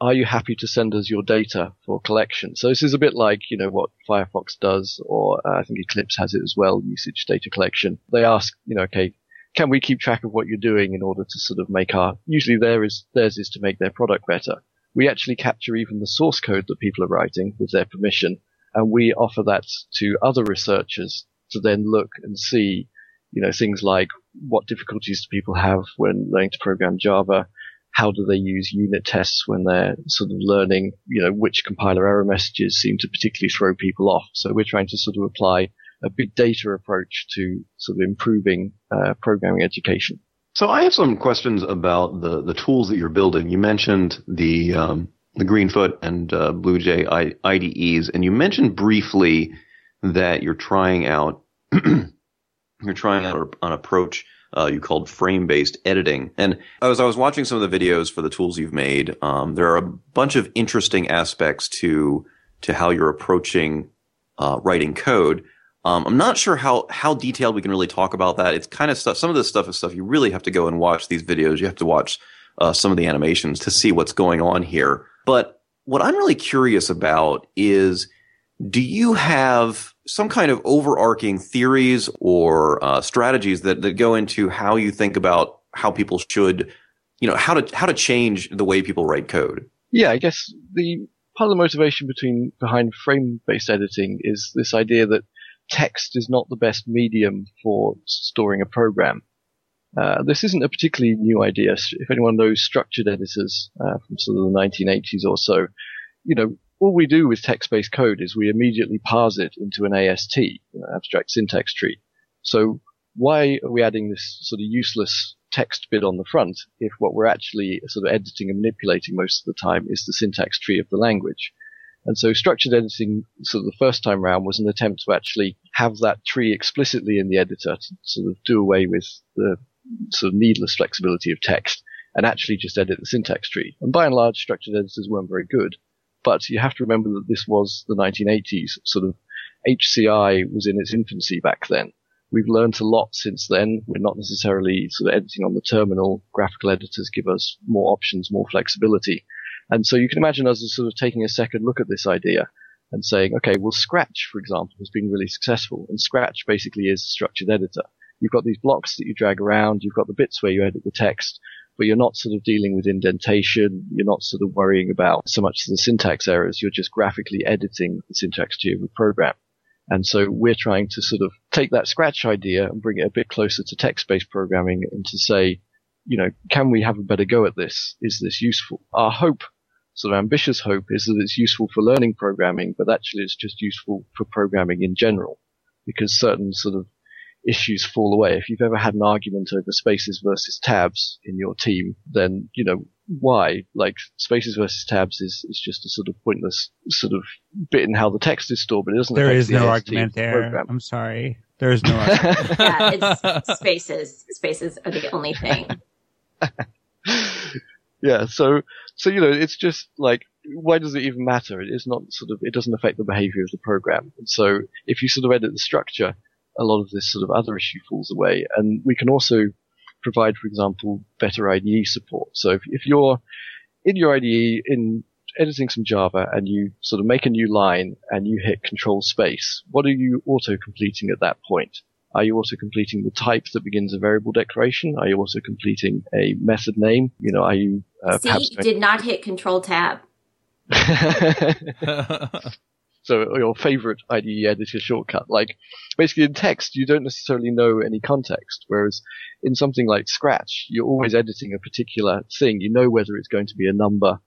are you happy to send us your data for collection? So this is a bit like, you know, what Firefox does, or uh, I think Eclipse has it as well, usage data collection. They ask, you know, okay, can we keep track of what you're doing in order to sort of make our, usually there is, theirs is to make their product better. We actually capture even the source code that people are writing with their permission, and we offer that to other researchers to then look and see, you know, things like what difficulties do people have when learning to program Java? How do they use unit tests when they're sort of learning, you know, which compiler error messages seem to particularly throw people off? So we're trying to sort of apply a big data approach to sort of improving uh, programming education. So I have some questions about the, the tools that you're building. You mentioned the um, the Greenfoot and uh, BlueJ IDEs, and you mentioned briefly that you're trying out you're trying out an approach uh, you called frame based editing. And as I was watching some of the videos for the tools you've made, um, there are a bunch of interesting aspects to to how you're approaching uh, writing code. Um, I'm not sure how how detailed we can really talk about that. It's kind of stuff. Some of this stuff is stuff you really have to go and watch these videos. You have to watch uh, some of the animations to see what's going on here. But what I'm really curious about is, do you have some kind of overarching theories or uh, strategies that that go into how you think about how people should, you know, how to how to change the way people write code? Yeah, I guess the part of the motivation between behind frame-based editing is this idea that text is not the best medium for storing a program. Uh, this isn't a particularly new idea. If anyone knows structured editors uh, from sort of the 1980s or so, you know, all we do with text-based code is we immediately parse it into an AST, abstract syntax tree. So why are we adding this sort of useless text bit on the front if what we're actually sort of editing and manipulating most of the time is the syntax tree of the language? And so structured editing, sort of the first time round, was an attempt to actually have that tree explicitly in the editor to sort of do away with the sort of needless flexibility of text and actually just edit the syntax tree. And by and large, structured editors weren't very good. But you have to remember that this was the 1980s. Sort of HCI was in its infancy back then. We've learned a lot since then. We're not necessarily sort of editing on the terminal. Graphical editors give us more options, more flexibility. And so you can imagine us as sort of taking a second look at this idea and saying, okay, well, Scratch, for example, has been really successful. And Scratch basically is a structured editor. You've got these blocks that you drag around. You've got the bits where you edit the text, but you're not sort of dealing with indentation. You're not sort of worrying about so much the syntax errors. You're just graphically editing the syntax to your program. And so we're trying to sort of take that Scratch idea and bring it a bit closer to text-based programming and to say, you know, can we have a better go at this? Is this useful? Our hope, sort of ambitious hope, is that it's useful for learning programming, but actually it's just useful for programming in general because certain sort of issues fall away. If you've ever had an argument over spaces versus tabs in your team, then, you know, why? Like spaces versus tabs is, is just a sort of pointless sort of bit in how the text is stored, but it doesn't. There is the no argument there. program. I'm sorry. There is no argument. Yeah, it's spaces. Spaces are the only thing. yeah. So, so, you know, it's just like, why does it even matter? It is not sort of, it doesn't affect the behavior of the program. And so if you sort of edit the structure, a lot of this sort of other issue falls away. And we can also provide, for example, better IDE support. So if, if you're in your IDE in editing some Java and you sort of make a new line and you hit control space, what are you auto completing at that point? Are you also completing the type that begins a variable declaration? Are you also completing a method name? You know, are you uh, See, perhaps you did not hit control tab. so your favorite IDE editor shortcut. Like basically in text, you don't necessarily know any context, whereas in something like Scratch, you're always editing a particular thing. You know whether it's going to be a number.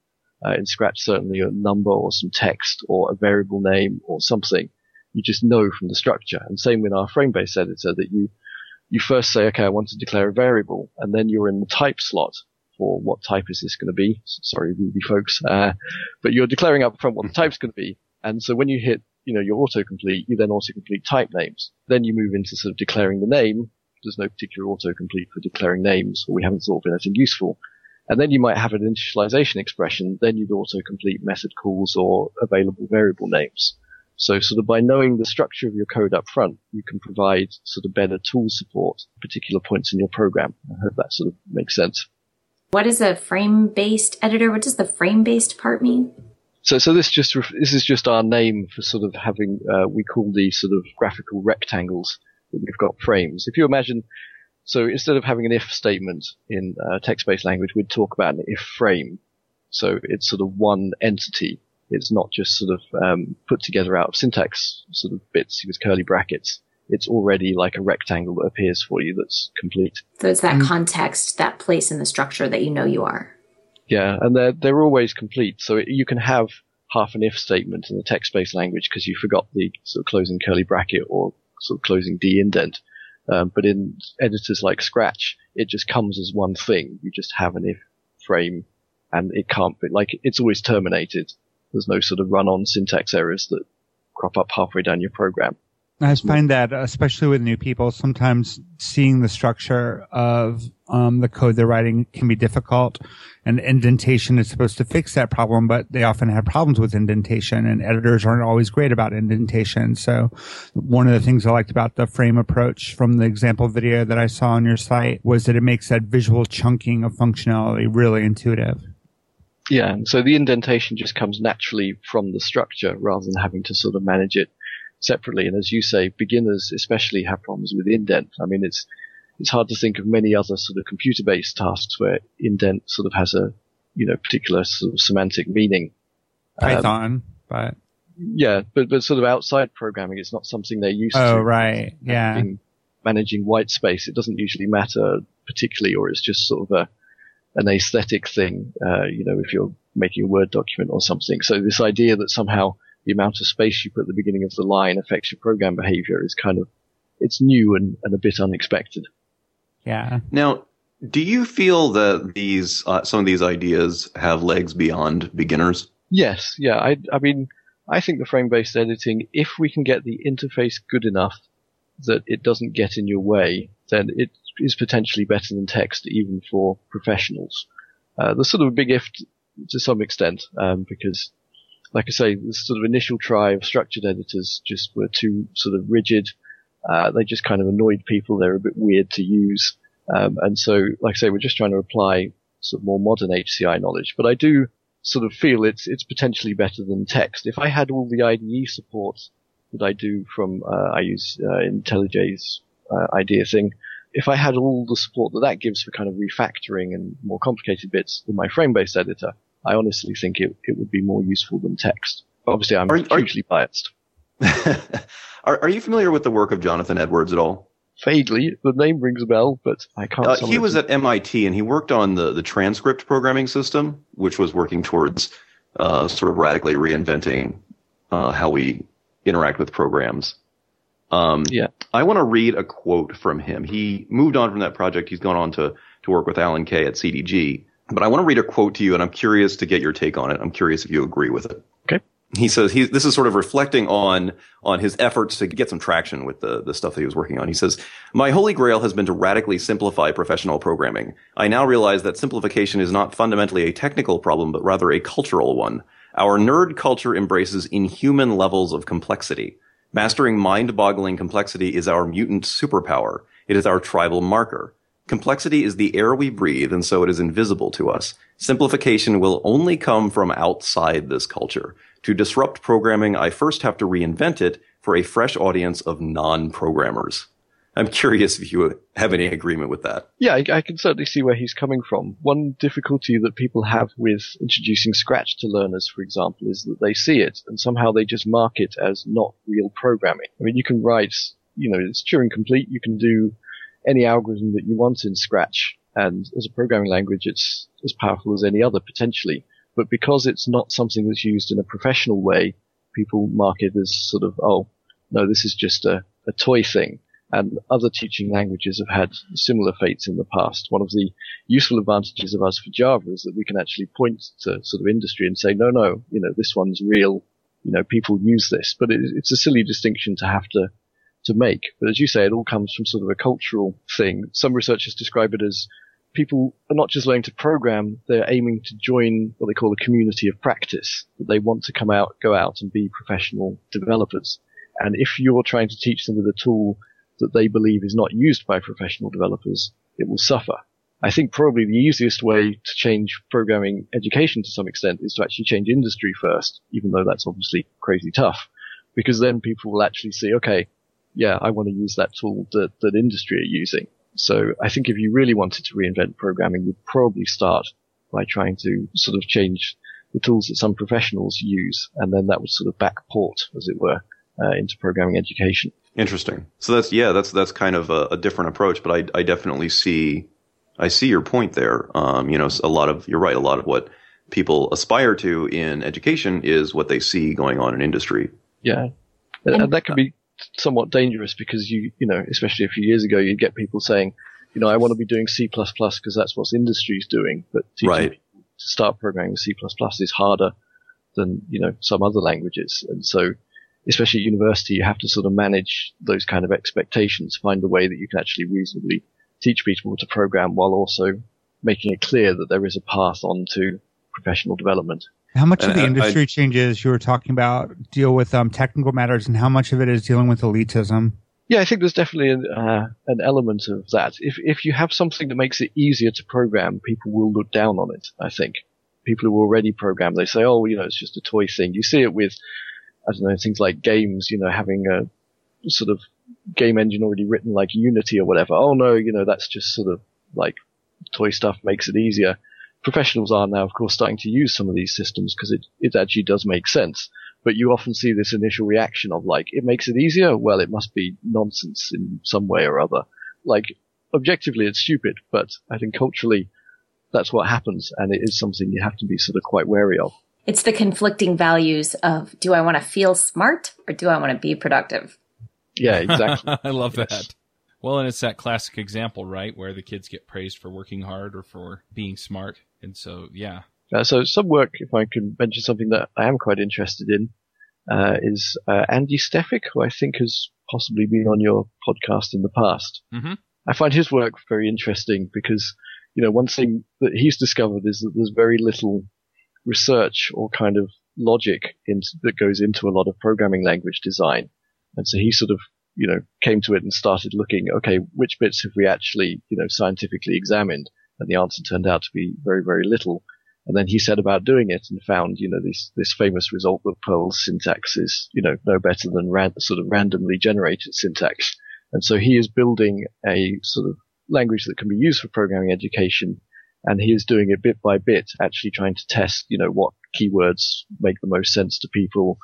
Uh, in Scratch, certainly a number or some text or a variable name or something. You just know from the structure. And same with our frame-based editor that you you first say, okay, I want to declare a variable, and then you're in the type slot for what type is this going to be. Sorry, Ruby folks, uh, but you're declaring up front what the type's going to be. And so when you hit, you know, your autocomplete, you then autocomplete type names. Then you move into sort of declaring the name. There's no particular autocomplete for declaring names, or we haven't thought of anything useful. And then you might have an initialization expression. Then you'd autocomplete method calls or available variable names. So sort of by knowing the structure of your code up front, you can provide sort of better tool support at particular points in your program. I hope that sort of makes sense. What is a frame based editor? What does the frame based part mean? So, so this just ref- this is just our name for sort of having uh, we call these sort of graphical rectangles that we've got frames. If you imagine, so instead of having an if statement in uh, text-based language, we'd talk about an if frame. So it's sort of one entity. It's not just sort of um, put together out of syntax sort of bits with curly brackets. It's already like a rectangle that appears for you that's complete. So it's that context, that place in the structure that you know you are. Yeah, and they're they're always complete. So it, you can have half an if statement in a text-based language because you forgot the sort of closing curly bracket or sort of closing d indent. Um, but in editors like Scratch, it just comes as one thing. You just have an if frame, and it can't be like it's always terminated. There's no sort of run-on syntax errors that crop up halfway down your program. I find that, especially with new people, sometimes seeing the structure of um, the code they're writing can be difficult. And indentation is supposed to fix that problem, but they often have problems with indentation, and editors aren't always great about indentation. So, one of the things I liked about the frame approach from the example video that I saw on your site was that it makes that visual chunking of functionality really intuitive. Yeah, so the indentation just comes naturally from the structure rather than having to sort of manage it separately. And as you say, beginners especially have problems with indent. I mean, it's it's hard to think of many other sort of computer-based tasks where indent sort of has a you know, particular sort of semantic meaning. Python, um, but yeah, but but sort of outside programming, it's not something they're used oh, to. Oh, right, yeah. Managing, managing white space, it doesn't usually matter particularly, or it's just sort of a an aesthetic thing. Uh, you know, if you're making a Word document or something. So this idea that somehow the amount of space you put at the beginning of the line affects your program behavior is kind of it's new and, and a bit unexpected. Yeah. Now, do you feel that these uh, some of these ideas have legs beyond beginners? Yes. Yeah. I I mean, I think the frame-based editing, if we can get the interface good enough that it doesn't get in your way, then it is potentially better than text even for professionals. Uh, there's sort of a big if to some extent, um, because like I say, the sort of initial try of structured editors just were too sort of rigid. Uh, they just kind of annoyed people. They're a bit weird to use. Um, and so, like I say, we're just trying to apply sort of more modern HCI knowledge. But I do sort of feel it's, it's potentially better than text. If I had all the IDE support that I do from, uh, I use, uh, IntelliJ's, uh, idea thing, if I had all the support that that gives for kind of refactoring and more complicated bits in my frame-based editor, I honestly think it, it would be more useful than text. Obviously, I'm are, hugely biased. are, are you familiar with the work of Jonathan Edwards at all? Vaguely, the name rings a bell, but I can't. Uh, he was at MIT and he worked on the, the transcript programming system, which was working towards uh, sort of radically reinventing uh, how we interact with programs. Um, yeah. I want to read a quote from him. He moved on from that project. He's gone on to, to work with Alan Kay at CDG. But I want to read a quote to you, and I'm curious to get your take on it. I'm curious if you agree with it. Okay. He says he, this is sort of reflecting on on his efforts to get some traction with the the stuff that he was working on. He says, "My holy grail has been to radically simplify professional programming. I now realize that simplification is not fundamentally a technical problem, but rather a cultural one. Our nerd culture embraces inhuman levels of complexity." Mastering mind-boggling complexity is our mutant superpower. It is our tribal marker. Complexity is the air we breathe, and so it is invisible to us. Simplification will only come from outside this culture. To disrupt programming, I first have to reinvent it for a fresh audience of non-programmers. I'm curious if you have any agreement with that. Yeah, I, I, can certainly see where he's coming from. One difficulty that people have with introducing Scratch to learners, for example, is that they see it and somehow they just mark it as not real programming. I mean, you can write, you know, it's Turing complete. You can do any algorithm that you want in Scratch. And as a programming language, it's as powerful as any other potentially. But because it's not something that's used in a professional way, people mark it as sort of, oh, no, this is just a, a toy thing and other teaching languages have had similar fates in the past. One of the useful advantages of us for Java is that we can actually point to sort of industry and say, no, no, you know, this one's real. You know, people use this, but it, it's a silly distinction to have to to make. But as you say, it all comes from sort of a cultural thing. Some researchers describe it as people are not just learning to program, they're aiming to join what they call a community of practice. They want to come out, go out and be professional developers. And if you're trying to teach them with a tool that they believe is not used by professional developers, it will suffer. I think probably the easiest way to change programming education to some extent is to actually change industry first, even though that's obviously crazy tough, because then people will actually see, okay, yeah, I want to use that tool that, that industry are using. So I think if you really wanted to reinvent programming, you'd probably start by trying to sort of change the tools that some professionals use, and then that would sort of backport, as it were, uh, into programming education. Interesting. So that's yeah, that's that's kind of a, a different approach, but I I definitely see I see your point there. Um, you know, a lot of you're right. A lot of what people aspire to in education is what they see going on in industry. Yeah, and, and that can be somewhat dangerous because you you know, especially a few years ago, you'd get people saying, you know, I want to be doing C++ because that's what the industry's doing, but teaching right. people to start programming with C++ is harder than you know some other languages, and so especially at university, you have to sort of manage those kind of expectations, find a way that you can actually reasonably teach people to program while also making it clear that there is a path on to professional development. How much of the industry I, changes you were talking about deal with um, technical matters, and how much of it is dealing with elitism? Yeah, I think there's definitely an, uh, an element of that. If if you have something that makes it easier to program, people will look down on it. I think people who already program, they say, "Oh, you know, it's just a toy thing." You see it with I don't know, things like games, you know, having a sort of game engine already written like Unity or whatever. Oh no, you know, that's just sort of like toy stuff makes it easier. Professionals are now, of course, starting to use some of these systems because it, it actually does make sense. But you often see this initial reaction of like, it makes it easier? Well, it must be nonsense in some way or other. Like, objectively, it's stupid, but I think culturally, that's what happens, and it is something you have to be sort of quite wary of. It's the conflicting values of do I want to feel smart or do I want to be productive? Yeah, exactly. I love yes. that. Well, and it's that classic example, right, where the kids get praised for working hard or for being smart. And so, yeah. Uh, so some work, if I can mention something that I am quite interested in, uh, is uh, Andy Stefik, who I think has possibly been on your podcast in the past. Mm-hmm. I find his work very interesting because, you know, one thing that he's discovered is that there's very little research or kind of logic in, that goes into a lot of programming language design. And so he sort of, you know, came to it and started looking, okay, which bits have we actually, you know, scientifically examined? And the answer turned out to be very, very little. And then he set about doing it and found, you know, this, this famous result that Perl's syntax is, you know, no better than ran, sort of randomly generated syntax. And so he is building a sort of language that can be used for programming education. And he is doing it bit by bit, actually trying to test, you know, what keywords make the most sense to people,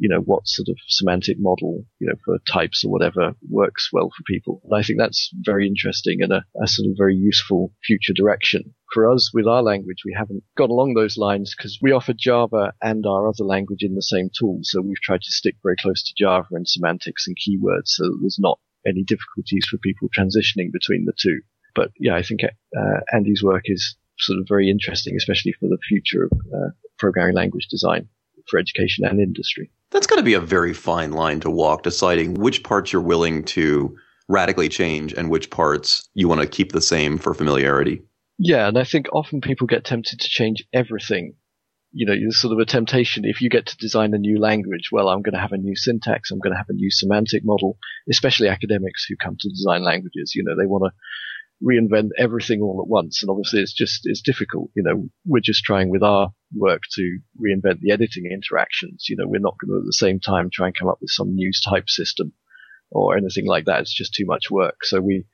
you know, what sort of semantic model, you know, for types or whatever works well for people. And I think that's very interesting and a, a sort of very useful future direction. For us, with our language, we haven't gone along those lines because we offer Java and our other language in the same tool. So we've tried to stick very close to Java and semantics and keywords so that there's not any difficulties for people transitioning between the two. But yeah, I think uh, Andy's work is sort of very interesting, especially for the future of uh, programming language design for education and industry. That's got to be a very fine line to walk, deciding which parts you're willing to radically change and which parts you want to keep the same for familiarity. Yeah, and I think often people get tempted to change everything. You know, there's sort of a temptation if you get to design a new language, well, I'm going to have a new syntax, I'm going to have a new semantic model, especially academics who come to design languages. You know, they want to reinvent everything all at once. And obviously it's just, it's difficult. You know, we're just trying with our work to reinvent the editing interactions. You know, we're not going to at the same time try and come up with some new type system or anything like that. It's just too much work. So we,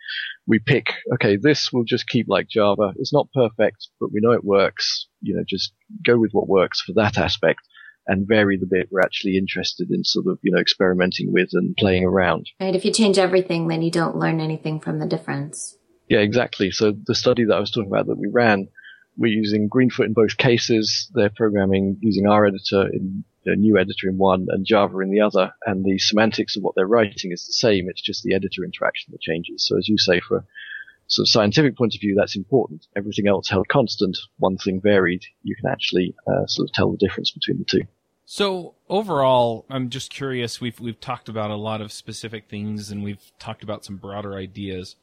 we pick, okay, this will just keep like Java. It's not perfect, but we know it works. You know, just go with what works for that aspect and vary the bit we're actually interested in sort of, you know, experimenting with and playing around. Right. If you change everything, then you don't learn anything from the difference. Yeah, exactly. So the study that I was talking about that we ran, we're using Greenfoot in both cases. They're programming using our editor in a new editor in one and Java in the other, and the semantics of what they're writing is the same. It's just the editor interaction that changes. So as you say, for sort of scientific point of view, that's important. Everything else held constant, one thing varied. You can actually uh, sort of tell the difference between the two. So overall, I'm just curious. We've we've talked about a lot of specific things, and we've talked about some broader ideas.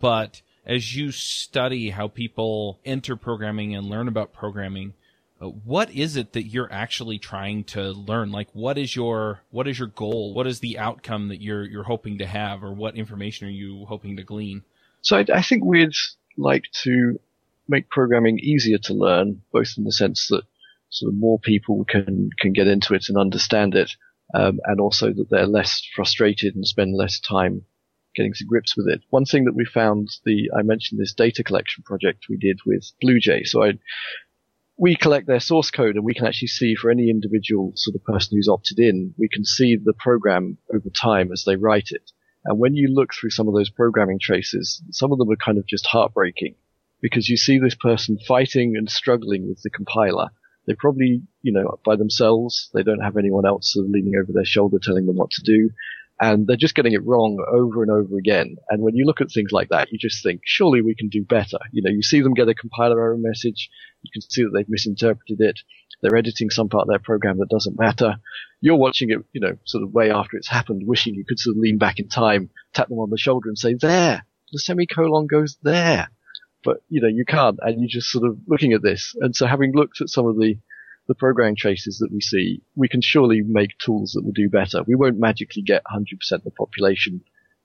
But as you study how people enter programming and learn about programming, uh, what is it that you're actually trying to learn? Like, what is your what is your goal? What is the outcome that you're you're hoping to have, or what information are you hoping to glean? So I, I think we'd like to make programming easier to learn, both in the sense that sort of more people can can get into it and understand it, um, and also that they're less frustrated and spend less time getting to grips with it. One thing that we found, the I mentioned this data collection project we did with BlueJ. So I, we collect their source code and we can actually see for any individual sort of person who's opted in, we can see the program over time as they write it. And when you look through some of those programming traces, some of them are kind of just heartbreaking because you see this person fighting and struggling with the compiler. They probably, you know, by themselves. They don't have anyone else sort of leaning over their shoulder telling them what to do and they're just getting it wrong over and over again. And when you look at things like that, you just think, surely we can do better. You know, you see them get a compiler error message, you can see that they've misinterpreted it, they're editing some part of their program that doesn't matter. You're watching it, you know, sort of way after it's happened, wishing you could sort of lean back in time, tap them on the shoulder and say, there, the semicolon goes there. But, you know, you can't, and you're just sort of looking at this. And so having looked at some of the the programming traces that we see, we can surely make tools that will do better. We won't magically get 100% of the population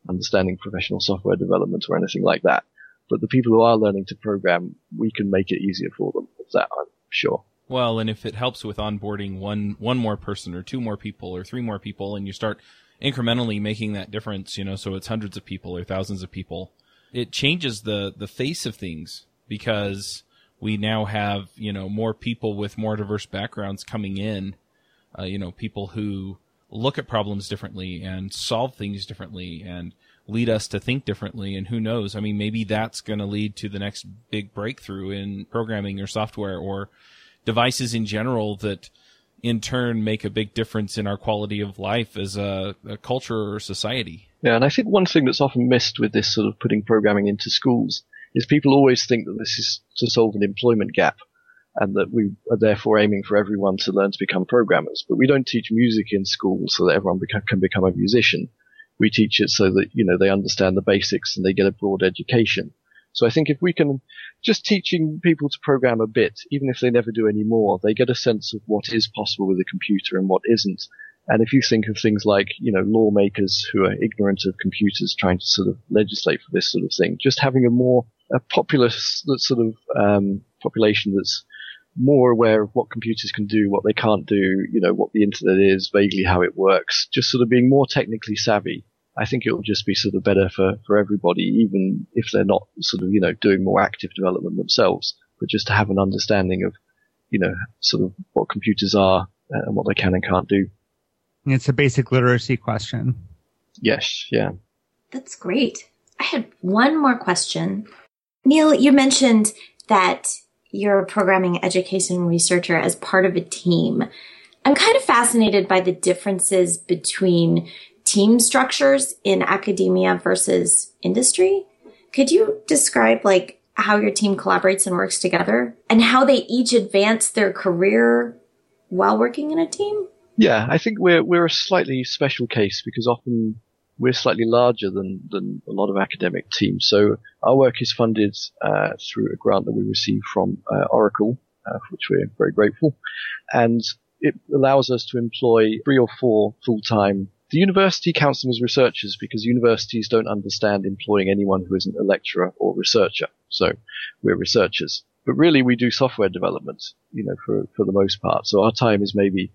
understanding professional software development or anything like that. But the people who are learning to program, we can make it easier for them. That I'm sure. Well, and if it helps with onboarding one one more person or two more people or three more people, and you start incrementally making that difference, you know, so it's hundreds of people or thousands of people, it changes the the face of things because we now have, you know, more people with more diverse backgrounds coming in, uh, you know, people who look at problems differently and solve things differently and lead us to think differently. And who knows? I mean, maybe that's going to lead to the next big breakthrough in programming or software or devices in general that in turn make a big difference in our quality of life as a, a culture or society. Yeah, and I think one thing that's often missed with this sort of putting programming into schools is people always think that this is to solve an employment gap and that we are therefore aiming for everyone to learn to become programmers. But we don't teach music in schools so that everyone beca- can become a musician. We teach it so that, you know, they understand the basics and they get a broad education. So I think if we can just teaching people to program a bit, even if they never do any more, they get a sense of what is possible with a computer and what isn't. And if you think of things like, you know, lawmakers who are ignorant of computers trying to sort of legislate for this sort of thing, just having a more, a populace, that sort of, um, population that's more aware of what computers can do, what they can't do, you know, what the internet is, vaguely how it works, just sort of being more technically savvy. I think it will just be sort of better for, for everybody, even if they're not sort of, you know, doing more active development themselves, but just to have an understanding of, you know, sort of what computers are and what they can and can't do. It's a basic literacy question. Yes, yeah. That's great. I had one more question. Neil, you mentioned that you're a programming education researcher as part of a team. I'm kind of fascinated by the differences between team structures in academia versus industry. Could you describe like how your team collaborates and works together and how they each advance their career while working in a team? Yeah, I think we're we're a slightly special case because often we're slightly larger than than a lot of academic teams. So our work is funded uh, through a grant that we received from uh, Oracle, uh, for which we're very grateful, and it allows us to employ three or four full-time. The university counts them as researchers because universities don't understand employing anyone who isn't a lecturer or researcher. So we're researchers. But really we do software development, you know, for, for the most part. So our time is maybe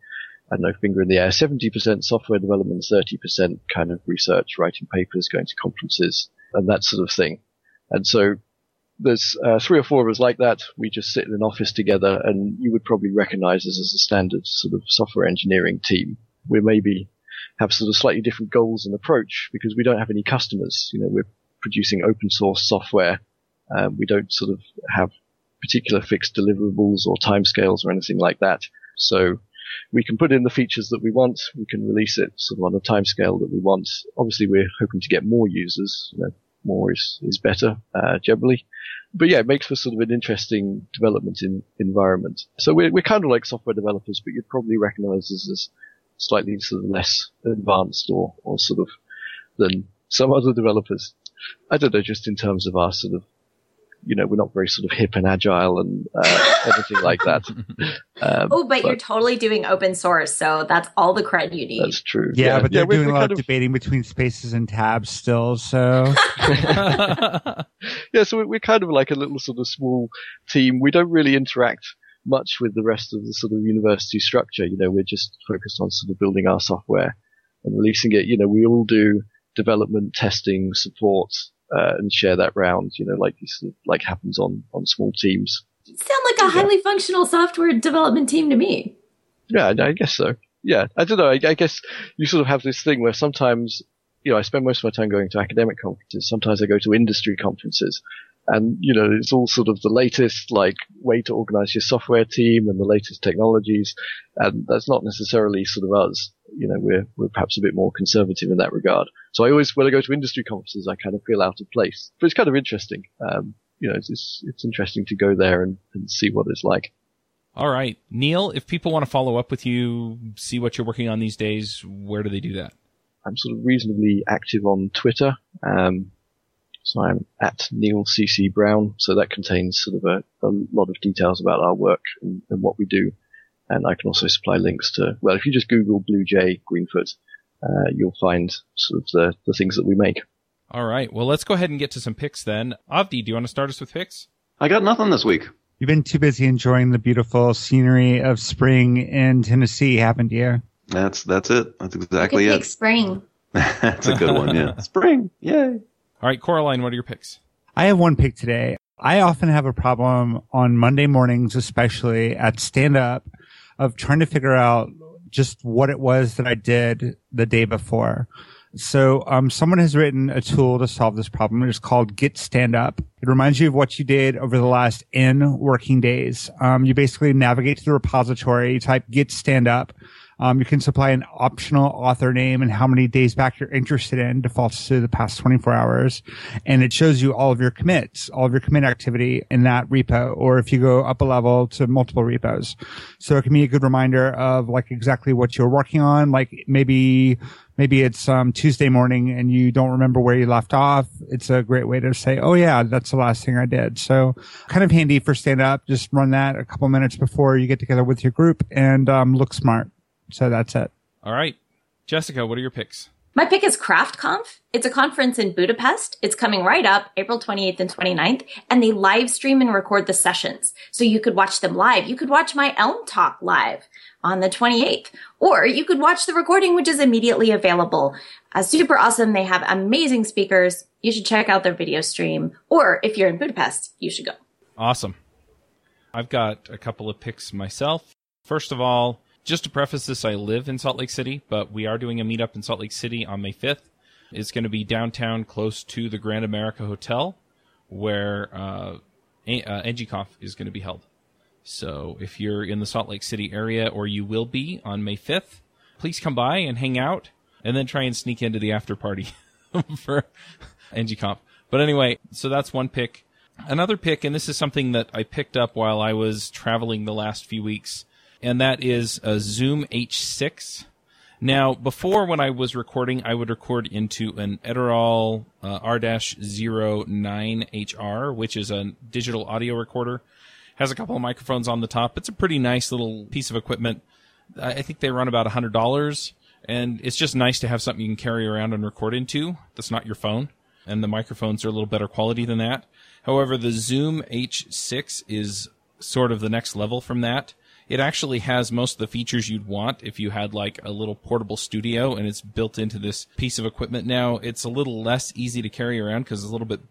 I don't know, finger in the air, 70% software development, 30% kind of research, writing papers, going to conferences, and that sort of thing. And so there's uh, three or four of us like that. We just sit in an office together, and you would probably recognize us as a standard sort of software engineering team. We maybe have sort of slightly different goals and approach because we don't have any customers. You know, we're producing open source software. Um, we don't sort of have particular fixed deliverables or timescales or anything like that. So we can put in the features that we want. We can release it sort of on a timescale that we want. Obviously, we're hoping to get more users. You know, more is is better uh, generally. But yeah, it makes for sort of an interesting development in environment. So we're we're kind of like software developers, but you'd probably recognise us as slightly sort of less advanced or or sort of than some other developers. I don't know, just in terms of our sort of you know, we're not very sort of hip and agile and uh, everything like that. Um, oh, but, but, you're totally doing open source, so that's all the credit you need. That's true. Yeah, yeah but they're yeah, doing a lot of debating between spaces and tabs still. So yeah, so we're kind of like a little sort of small team. We don't really interact much with the rest of the sort of university structure. You know, we're just focused on sort of building our software and releasing it. You know, we all do development, testing, support, uh, and share that round. You know, like like happens on on small teams. You sound like a yeah. highly functional software development team to me. Yeah, I guess so. Yeah, I don't know. I, I guess you sort of have this thing where sometimes, you know, I spend most of my time going to academic conferences. Sometimes I go to industry conferences, and you know, it's all sort of the latest like way to organize your software team and the latest technologies, and that's not necessarily sort of us you know, we're, we're perhaps a bit more conservative in that regard. So I always, when I go to industry conferences, I kind of feel out of place, but it's kind of interesting. Um, you know, it's, it's, it's interesting to go there and, and see what it's like. All right. Neil, if people want to follow up with you, see what you're working on these days, where do they do that? I'm sort of reasonably active on Twitter. Um, so I'm at Neil CC Brown. So that contains sort of a, a lot of details about our work and, and what we do. And I can also supply links to, well, if you just Google BlueJ Greenfoot, uh, you'll find sort of the, the things that we make. All right. Well, let's go ahead and get to some picks then. Avdi, do you want to start us with picks? I got nothing this week. You've been too busy enjoying the beautiful scenery of spring in Tennessee, haven't you? That's that's it. That's exactly it. Spring. that's a good one. Yeah, spring. Yay! All right, Coraline, what are your picks? I have one pick today. I often have a problem on Monday mornings, especially at stand up of trying to figure out just what it was that I did the day before. So, um, someone has written a tool to solve this problem. It's called Git Stand Up. It reminds you of what you did over the last N working days. Um, you basically navigate to the repository, type Git Stand Up. Um, you can supply an optional author name and how many days back you're interested in, defaults to the past 24 hours. And it shows you all of your commits, all of your commit activity in that repo, or if you go up a level to multiple repos. So it can be a good reminder of like exactly what you're working on. Like maybe maybe it's um, Tuesday morning and you don't remember where you left off. It's a great way to say, oh yeah, that's the last thing I did. So kind of handy for stand up. Just run that a couple minutes before you get together with your group and um, look smart. So that's it. All right. Jessica, what are your picks? My pick is CraftConf. It's a conference in Budapest. It's coming right up April 28th and 29th, and they live stream and record the sessions. So you could watch them live. You could watch my Elm Talk live on the 28th, or you could watch the recording, which is immediately available. Uh, super awesome. They have amazing speakers. You should check out their video stream, or if you're in Budapest, you should go. Awesome. I've got a couple of picks myself. First of all, just to preface this, I live in Salt Lake City, but we are doing a meetup in Salt Lake City on May 5th. It's going to be downtown close to the Grand America Hotel where uh, uh, NGConf is going to be held. So if you're in the Salt Lake City area, or you will be on May 5th, please come by and hang out and then try and sneak into the after party for NGConf. But anyway, so that's one pick. Another pick, and this is something that I picked up while I was traveling the last few weeks, and that is a Zoom H6. Now, before when I was recording, I would record into an Edirol uh, R-09HR, which is a digital audio recorder. Has a couple of microphones on the top. It's a pretty nice little piece of equipment. I think they run about a hundred dollars, and it's just nice to have something you can carry around and record into. That's not your phone, and the microphones are a little better quality than that. However, the Zoom H6 is sort of the next level from that it actually has most of the features you'd want if you had like a little portable studio and it's built into this piece of equipment. Now it's a little less easy to carry around because it's a little bit